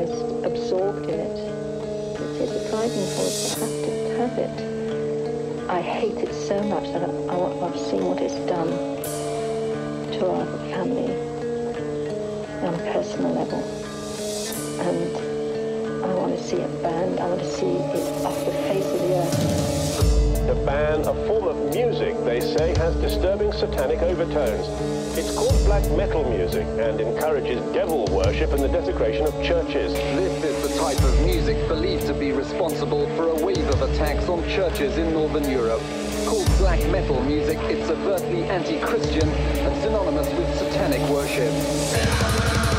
almost absorbed in it. It's so surprising for us to have to have it. I hate it so much that I, I, I've seen what it's done to our family on a personal level. And I want to see it banned. I want to see it off the face of the earth. The ban, a form of music, they say, has disturbing satanic overtones. It's called black metal music and encourages devil worship and the desecration of churches. This is the type of music believed to be responsible for a wave of attacks on churches in Northern Europe. Called black metal music, it's overtly anti-Christian and synonymous with satanic worship.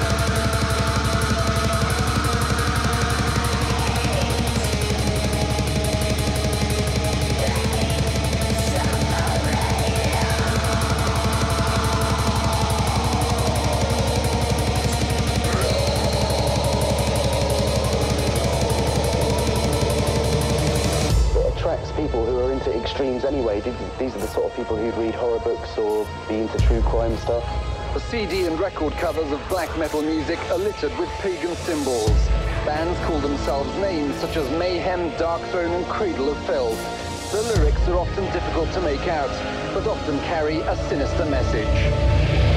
These are the sort of people who'd read horror books or be into true crime stuff. The CD and record covers of black metal music are littered with pagan symbols. Bands call themselves names such as Mayhem, Darkthrone, and Cradle of Filth. The lyrics are often difficult to make out, but often carry a sinister message.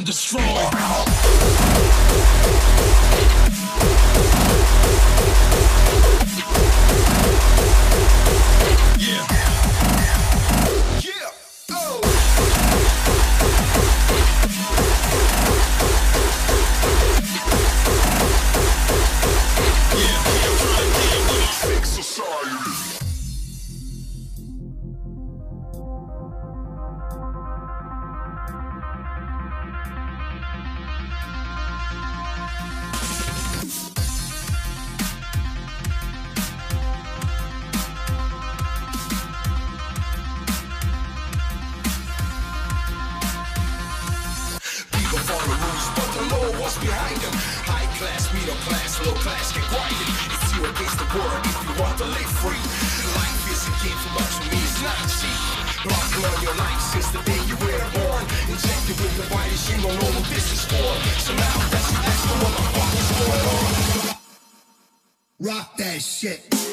destroy. your life since the day you were born. Injected with the virus, you don't know what this is for. So now what the fuck is going on. Rock that shit.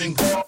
You've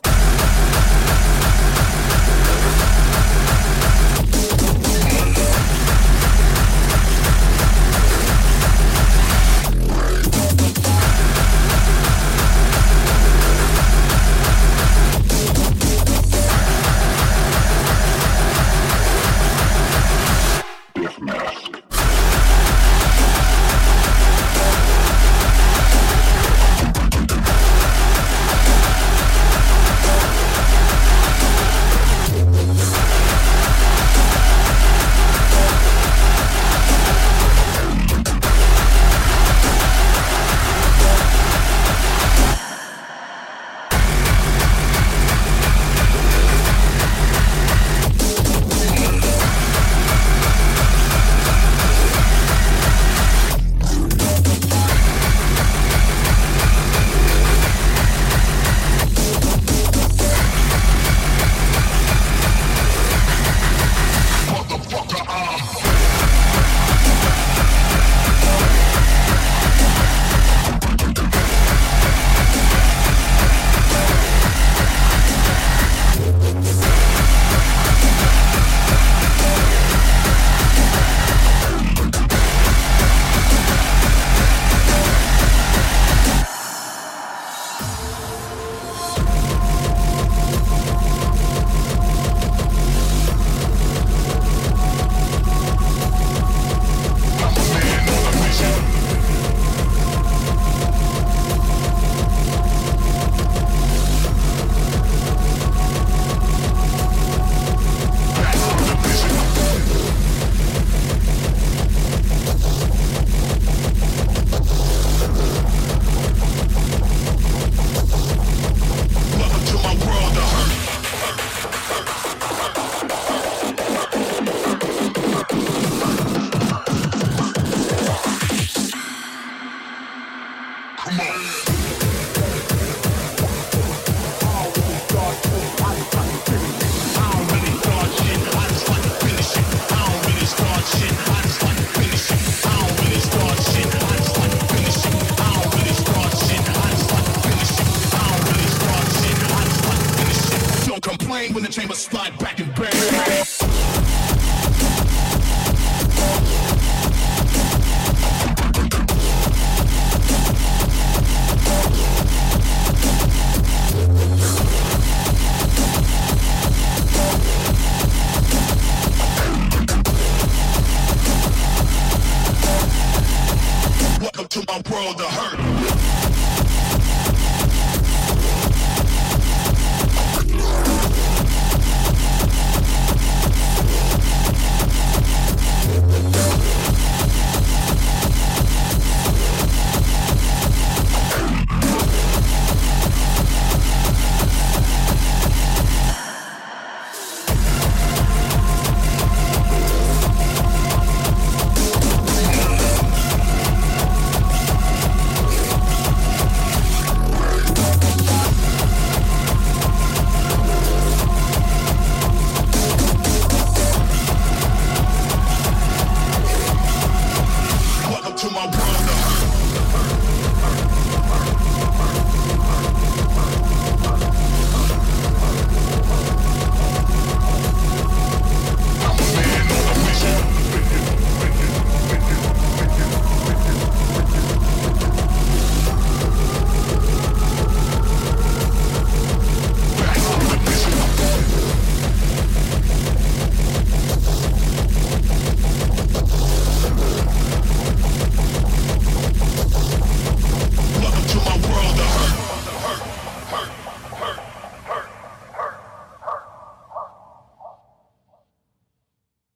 complain when